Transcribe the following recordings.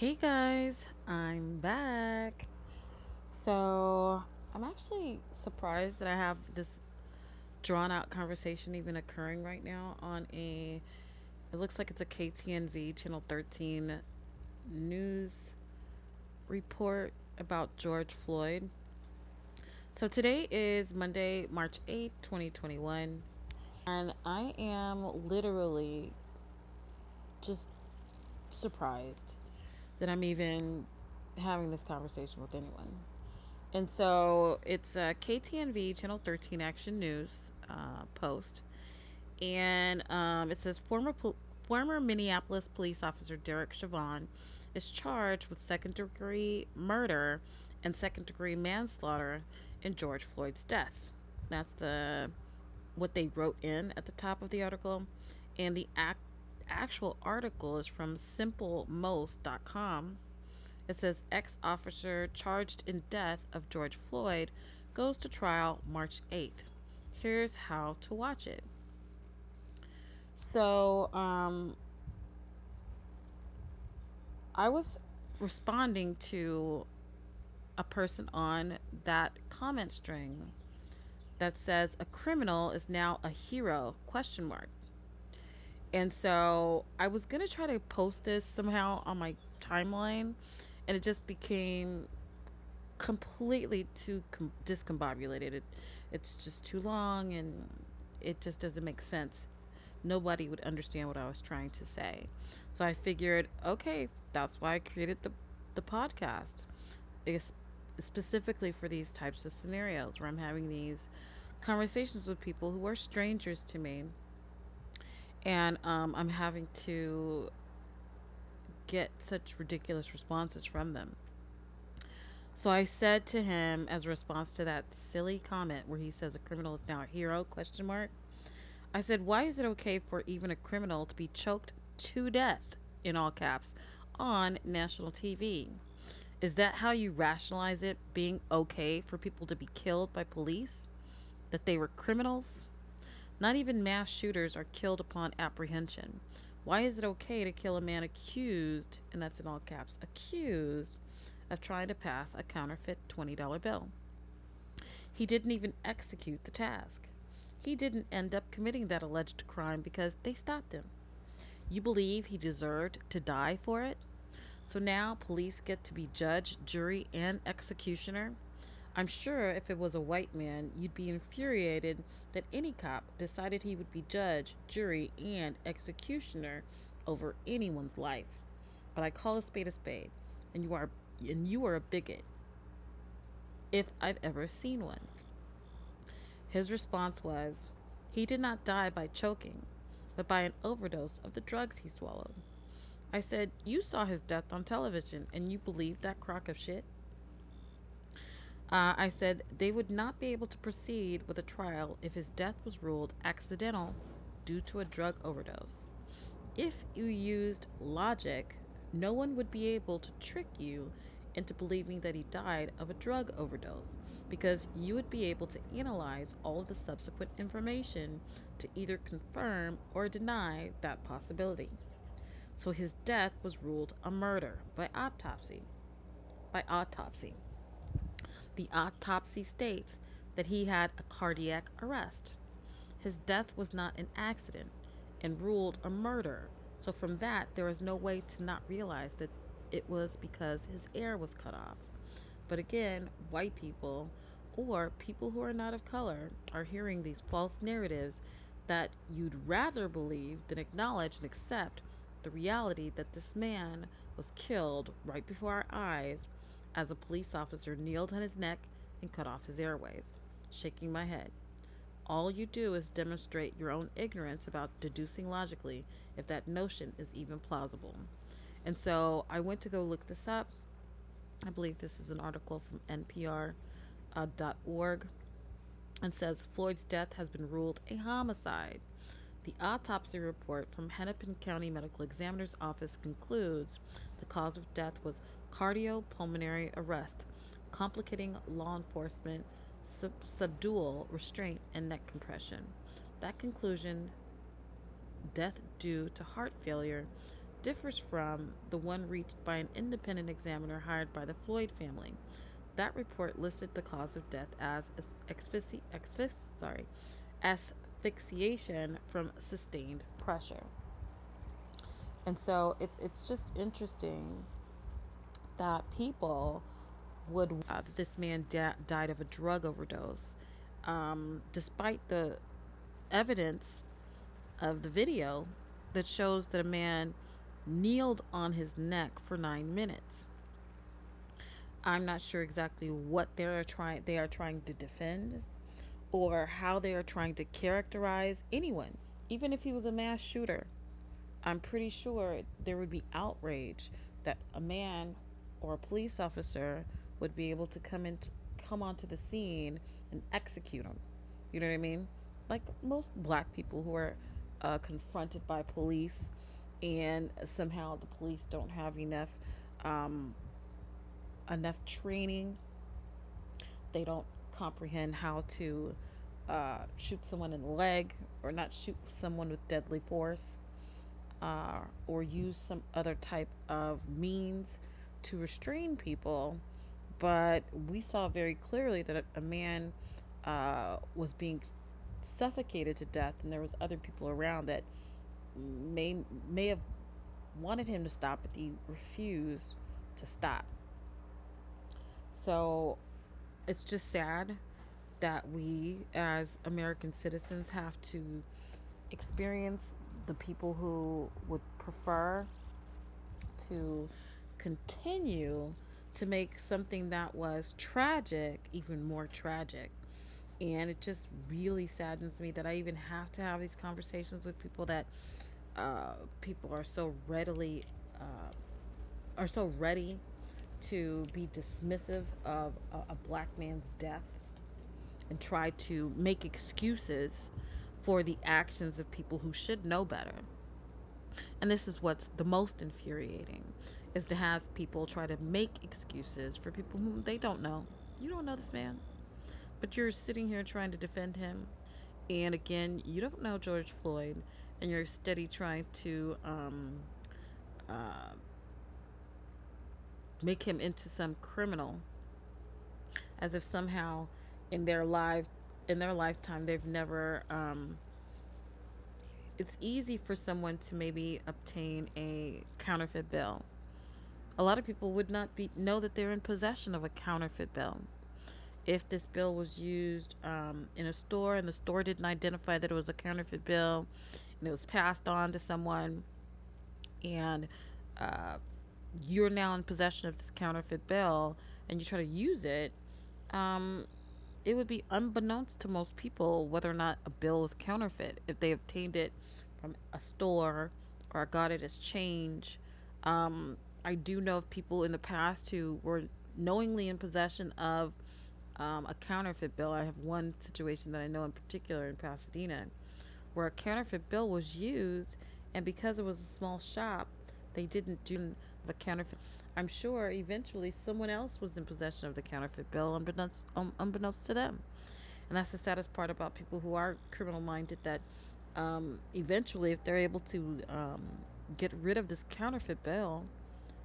Hey guys, I'm back. So, I'm actually surprised that I have this drawn out conversation even occurring right now on a it looks like it's a KTNV channel 13 news report about George Floyd. So today is Monday, March 8th, 2021, and I am literally just surprised that I'm even having this conversation with anyone. And so it's a KTNV Channel 13 Action News uh, post. And um, it says former, former Minneapolis police officer Derek Chauvin is charged with second degree murder and second degree manslaughter in George Floyd's death. That's the what they wrote in at the top of the article. And the act actual article is from simplemost.com. It says ex officer charged in death of George Floyd goes to trial March 8th. Here's how to watch it. So, um, I was responding to a person on that comment string that says a criminal is now a hero question mark and so I was going to try to post this somehow on my timeline, and it just became completely too com- discombobulated. It, it's just too long, and it just doesn't make sense. Nobody would understand what I was trying to say. So I figured, okay, that's why I created the, the podcast. It's specifically for these types of scenarios where I'm having these conversations with people who are strangers to me and um, I'm having to get such ridiculous responses from them. So I said to him as a response to that silly comment where he says a criminal is now a hero question mark. I said, "Why is it okay for even a criminal to be choked to death in all caps on national TV? Is that how you rationalize it being okay for people to be killed by police? That they were criminals?" Not even mass shooters are killed upon apprehension. Why is it okay to kill a man accused, and that's in all caps, accused of trying to pass a counterfeit $20 bill? He didn't even execute the task. He didn't end up committing that alleged crime because they stopped him. You believe he deserved to die for it? So now police get to be judge, jury, and executioner? I'm sure if it was a white man, you'd be infuriated that any cop decided he would be judge, jury, and executioner over anyone's life. But I call a spade a spade, and you are and you are a bigot. If I've ever seen one. His response was, he did not die by choking, but by an overdose of the drugs he swallowed. I said, You saw his death on television, and you believe that crock of shit? Uh, I said they would not be able to proceed with a trial if his death was ruled accidental due to a drug overdose. If you used logic, no one would be able to trick you into believing that he died of a drug overdose because you would be able to analyze all of the subsequent information to either confirm or deny that possibility. So his death was ruled a murder by autopsy. By autopsy. The autopsy states that he had a cardiac arrest. His death was not an accident and ruled a murder. So, from that, there is no way to not realize that it was because his air was cut off. But again, white people or people who are not of color are hearing these false narratives that you'd rather believe than acknowledge and accept the reality that this man was killed right before our eyes as a police officer kneeled on his neck and cut off his airways, shaking my head. All you do is demonstrate your own ignorance about deducing logically if that notion is even plausible. And so I went to go look this up. I believe this is an article from NPR.org uh, and says Floyd's death has been ruled a homicide. The autopsy report from Hennepin County Medical Examiner's Office concludes the cause of death was cardiopulmonary arrest, complicating law enforcement sub- subdual, restraint, and neck compression. That conclusion, death due to heart failure, differs from the one reached by an independent examiner hired by the Floyd family. That report listed the cause of death as asphyxi- asphyx- sorry, asphyxiation from sustained pressure. And so it's it's just interesting that people would uh, this man da- died of a drug overdose, um, despite the evidence of the video that shows that a man kneeled on his neck for nine minutes. I'm not sure exactly what they are trying they are trying to defend or how they are trying to characterize anyone, even if he was a mass shooter. I'm pretty sure there would be outrage that a man or a police officer would be able to come in come onto the scene and execute him. You know what I mean? Like most black people who are uh, confronted by police and somehow the police don't have enough um, enough training. They don't comprehend how to uh, shoot someone in the leg or not shoot someone with deadly force uh, or use some other type of means to restrain people. But we saw very clearly that a man uh, was being suffocated to death, and there was other people around that may may have wanted him to stop, but he refused to stop. So it's just sad that we as American citizens have to experience the people who would prefer to continue to make something that was tragic even more tragic. And it just really saddens me that I even have to have these conversations with people that uh, people are so readily uh, are so ready to be dismissive of a, a black man's death and try to make excuses for the actions of people who should know better. And this is what's the most infuriating is to have people try to make excuses for people whom they don't know. You don't know this man, but you're sitting here trying to defend him. And again, you don't know George Floyd, and you're steady trying to um, uh, make him into some criminal, as if somehow in their life in their lifetime they've never um, it's easy for someone to maybe obtain a counterfeit bill a lot of people would not be know that they're in possession of a counterfeit bill if this bill was used um, in a store and the store didn't identify that it was a counterfeit bill and it was passed on to someone and uh, you're now in possession of this counterfeit bill and you try to use it um, it would be unbeknownst to most people whether or not a bill was counterfeit if they obtained it from a store or got it as change. Um, I do know of people in the past who were knowingly in possession of um, a counterfeit bill. I have one situation that I know in particular in Pasadena where a counterfeit bill was used, and because it was a small shop, they didn't do the counterfeit. I'm sure eventually someone else was in possession of the counterfeit bill, unbeknownst, um, unbeknownst to them. And that's the saddest part about people who are criminal minded that um, eventually, if they're able to um, get rid of this counterfeit bill,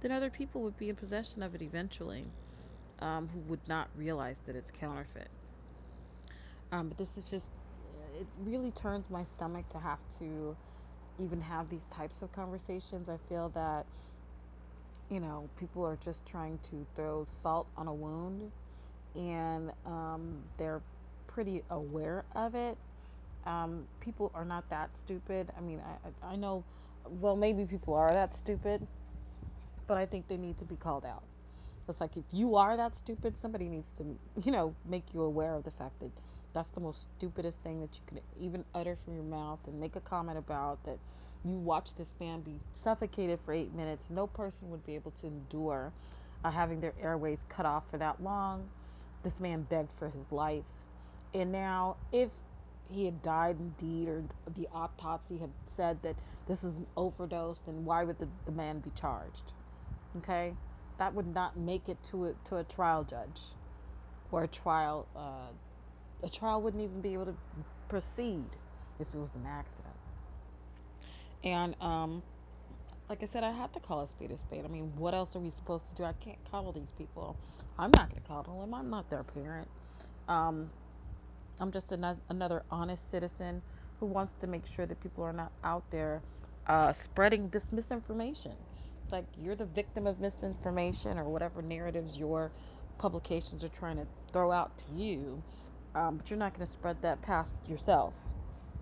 then other people would be in possession of it eventually um, who would not realize that it's counterfeit. Um, but this is just, it really turns my stomach to have to even have these types of conversations. I feel that you know, people are just trying to throw salt on a wound and um, they're pretty aware of it. Um, people are not that stupid. I mean, I, I know, well, maybe people are that stupid, but I think they need to be called out. It's like if you are that stupid, somebody needs to, you know, make you aware of the fact that that's the most stupidest thing that you can even utter from your mouth and make a comment about that you watch this man be suffocated for eight minutes. No person would be able to endure uh, having their airways cut off for that long. This man begged for his life. And now, if he had died indeed, or the autopsy had said that this was an overdose, then why would the, the man be charged? Okay? That would not make it to a, to a trial judge or a trial. Uh, a trial wouldn't even be able to proceed if it was an accident. And um, like I said, I have to call a spade a spade. I mean, what else are we supposed to do? I can't coddle these people. I'm not going to coddle them. I'm not their parent. Um, I'm just an- another honest citizen who wants to make sure that people are not out there uh, spreading this misinformation. It's like you're the victim of misinformation or whatever narratives your publications are trying to throw out to you, um, but you're not going to spread that past yourself.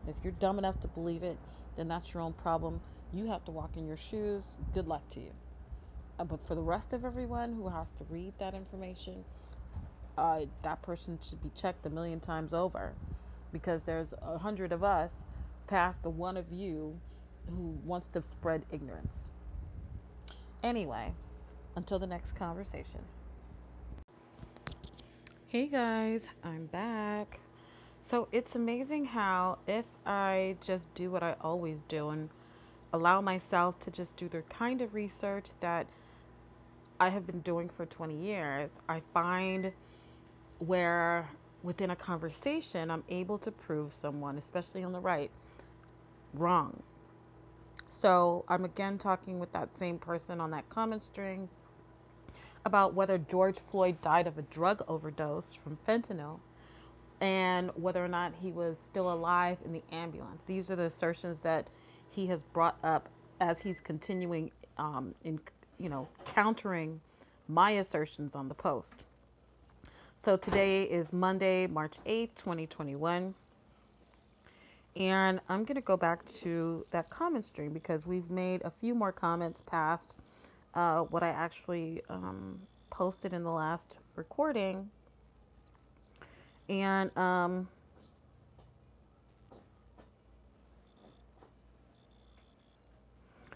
If you're dumb enough to believe it, then that's your own problem. You have to walk in your shoes. Good luck to you. Uh, but for the rest of everyone who has to read that information, uh, that person should be checked a million times over because there's a hundred of us past the one of you who wants to spread ignorance. Anyway, until the next conversation. Hey guys, I'm back. So it's amazing how if I just do what I always do and allow myself to just do the kind of research that I have been doing for 20 years, I find where within a conversation I'm able to prove someone, especially on the right, wrong. So I'm again talking with that same person on that comment string about whether George Floyd died of a drug overdose from fentanyl and whether or not he was still alive in the ambulance. These are the assertions that he has brought up as he's continuing um, in, you know, countering my assertions on the post. So today is Monday, March 8th, 2021. And I'm going to go back to that comment stream because we've made a few more comments past uh, what I actually um, posted in the last recording. And um,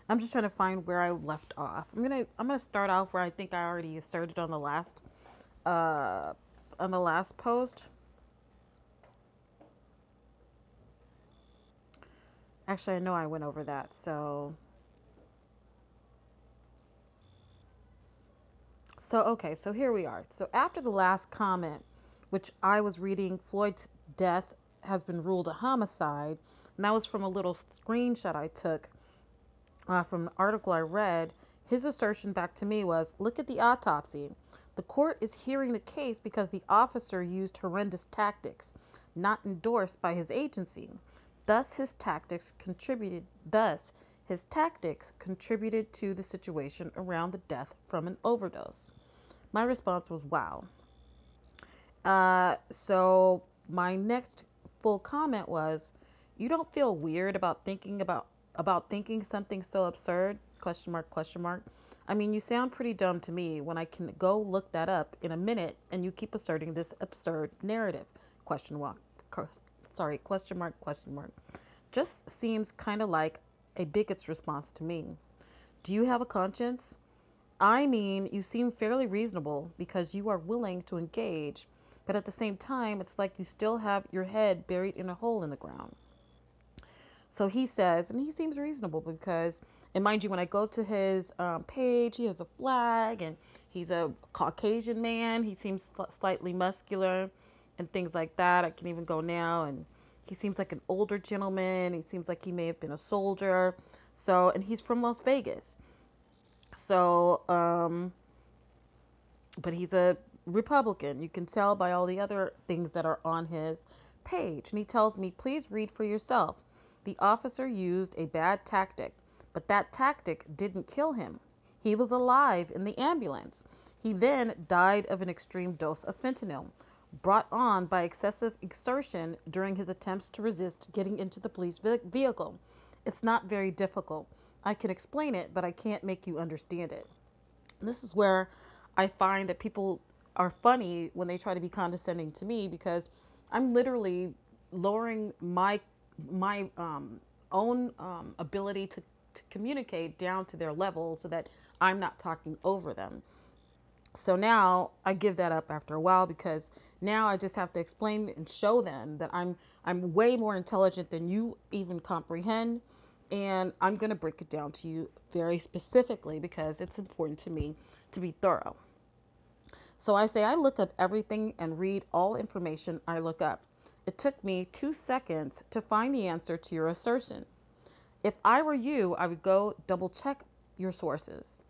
I'm just trying to find where I left off. I'm gonna I'm gonna start off where I think I already asserted on the last uh, on the last post. Actually, I know I went over that, so. So, okay, so here we are. So, after the last comment, which I was reading, Floyd's death has been ruled a homicide, and that was from a little screenshot I took uh, from an article I read. His assertion back to me was look at the autopsy. The court is hearing the case because the officer used horrendous tactics, not endorsed by his agency. Thus his tactics contributed thus his tactics contributed to the situation around the death from an overdose. My response was wow. Uh, so my next full comment was you don't feel weird about thinking about about thinking something so absurd question mark question mark i mean you sound pretty dumb to me when i can go look that up in a minute and you keep asserting this absurd narrative question mark sorry, question mark, question mark. Just seems kind of like a bigot's response to me. Do you have a conscience? I mean, you seem fairly reasonable because you are willing to engage, but at the same time, it's like you still have your head buried in a hole in the ground. So he says, and he seems reasonable because, and mind you, when I go to his um, page, he has a flag and he's a Caucasian man. He seems slightly muscular and things like that. I can even go now and he seems like an older gentleman. He seems like he may have been a soldier. So, and he's from Las Vegas. So, um, but he's a Republican. You can tell by all the other things that are on his page. And he tells me, please read for yourself. The officer used a bad tactic, but that tactic didn't kill him. He was alive in the ambulance. He then died of an extreme dose of fentanyl brought on by excessive exertion during his attempts to resist getting into the police vehicle. It's not very difficult. I can explain it, but I can't make you understand it. This is where I find that people are funny when they try to be condescending to me because I'm literally lowering my my um, own um, ability to, to communicate down to their level so that I'm not talking over them. So now I give that up after a while because now I just have to explain and show them that I'm I'm way more intelligent than you even comprehend and I'm going to break it down to you very specifically because it's important to me to be thorough. So I say I look up everything and read all information I look up. It took me 2 seconds to find the answer to your assertion. If I were you, I would go double check your sources.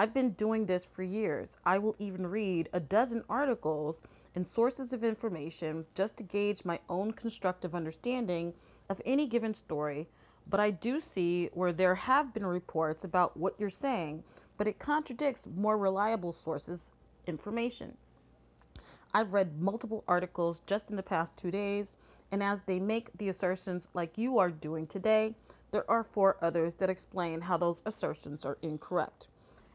I've been doing this for years. I will even read a dozen articles and sources of information just to gauge my own constructive understanding of any given story. But I do see where there have been reports about what you're saying, but it contradicts more reliable sources' information. I've read multiple articles just in the past two days, and as they make the assertions like you are doing today, there are four others that explain how those assertions are incorrect.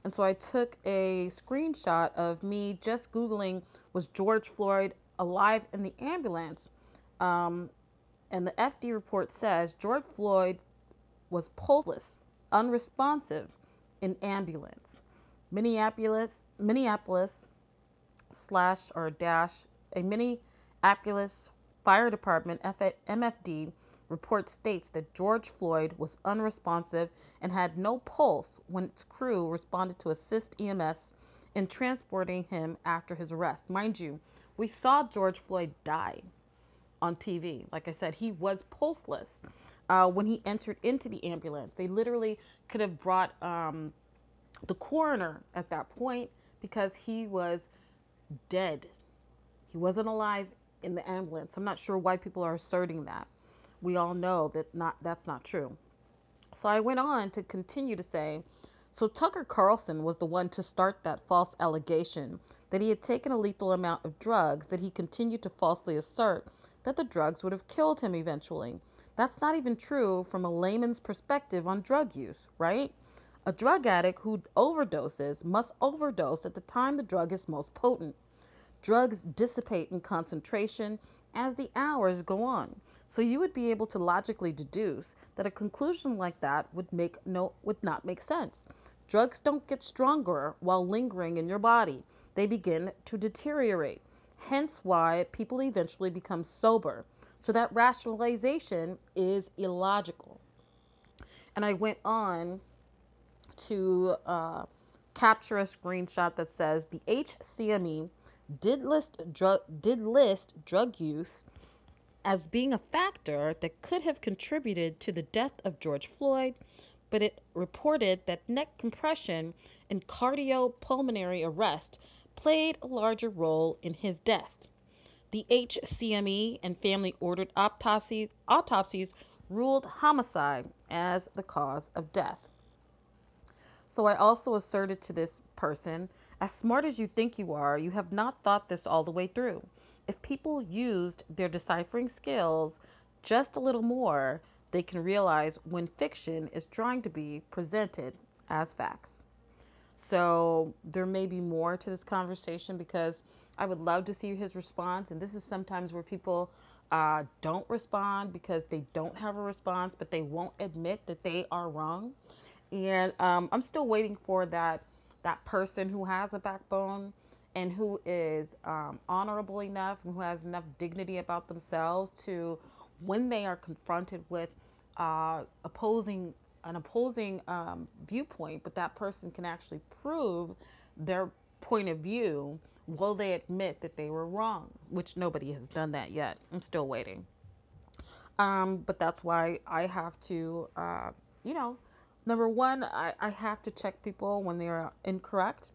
And so I took a screenshot of me just Googling, was George Floyd alive in the ambulance? Um, and the FD report says George Floyd was pulseless, unresponsive in ambulance. Minneapolis, Minneapolis slash or dash a Minneapolis Fire Department MFD report states that George Floyd was unresponsive and had no pulse when its crew responded to assist EMS in transporting him after his arrest. Mind you, we saw George Floyd die on TV. Like I said, he was pulseless uh, when he entered into the ambulance. They literally could have brought um, the coroner at that point because he was dead. He wasn't alive in the ambulance. I'm not sure why people are asserting that. We all know that not that's not true. So I went on to continue to say, so Tucker Carlson was the one to start that false allegation that he had taken a lethal amount of drugs that he continued to falsely assert that the drugs would have killed him eventually. That's not even true from a layman's perspective on drug use, right? A drug addict who overdoses must overdose at the time the drug is most potent. Drugs dissipate in concentration as the hours go on. So you would be able to logically deduce that a conclusion like that would make no would not make sense. Drugs don't get stronger while lingering in your body. They begin to deteriorate. Hence why people eventually become sober. So that rationalization is illogical. And I went on to uh, capture a screenshot that says the HCME did list drug did list drug use as being a factor that could have contributed to the death of George Floyd, but it reported that neck compression and cardiopulmonary arrest played a larger role in his death. The HCME and family ordered autopsies, autopsies ruled homicide as the cause of death. So I also asserted to this person as smart as you think you are, you have not thought this all the way through. If people used their deciphering skills just a little more, they can realize when fiction is trying to be presented as facts. So there may be more to this conversation because I would love to see his response. And this is sometimes where people uh, don't respond because they don't have a response, but they won't admit that they are wrong. And um, I'm still waiting for that that person who has a backbone and who is um, honorable enough and who has enough dignity about themselves to, when they are confronted with uh, opposing an opposing um, viewpoint, but that person can actually prove their point of view, will they admit that they were wrong? Which nobody has done that yet. I'm still waiting. Um, but that's why I have to, uh, you know, number one, I, I have to check people when they're incorrect.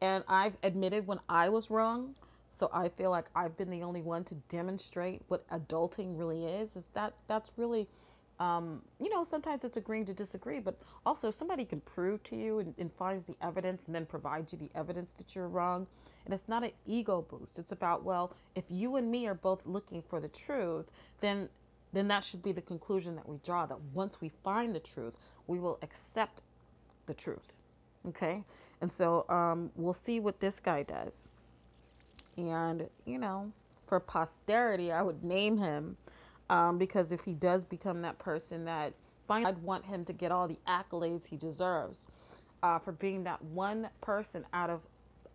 And I've admitted when I was wrong. So I feel like I've been the only one to demonstrate what adulting really is. Is that that's really, um, you know, sometimes it's agreeing to disagree, but also somebody can prove to you and, and finds the evidence and then provides you the evidence that you're wrong. And it's not an ego boost. It's about well, if you and me are both looking for the truth, then then that should be the conclusion that we draw that once we find the truth, we will accept the truth. Okay? And so um, we'll see what this guy does. And, you know, for posterity, I would name him um, because if he does become that person that finally I'd want him to get all the accolades he deserves uh, for being that one person out of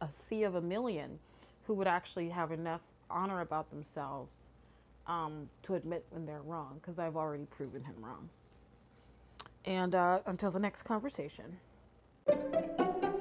a sea of a million who would actually have enough honor about themselves um, to admit when they're wrong because I've already proven him wrong. And uh, until the next conversation. Thank you.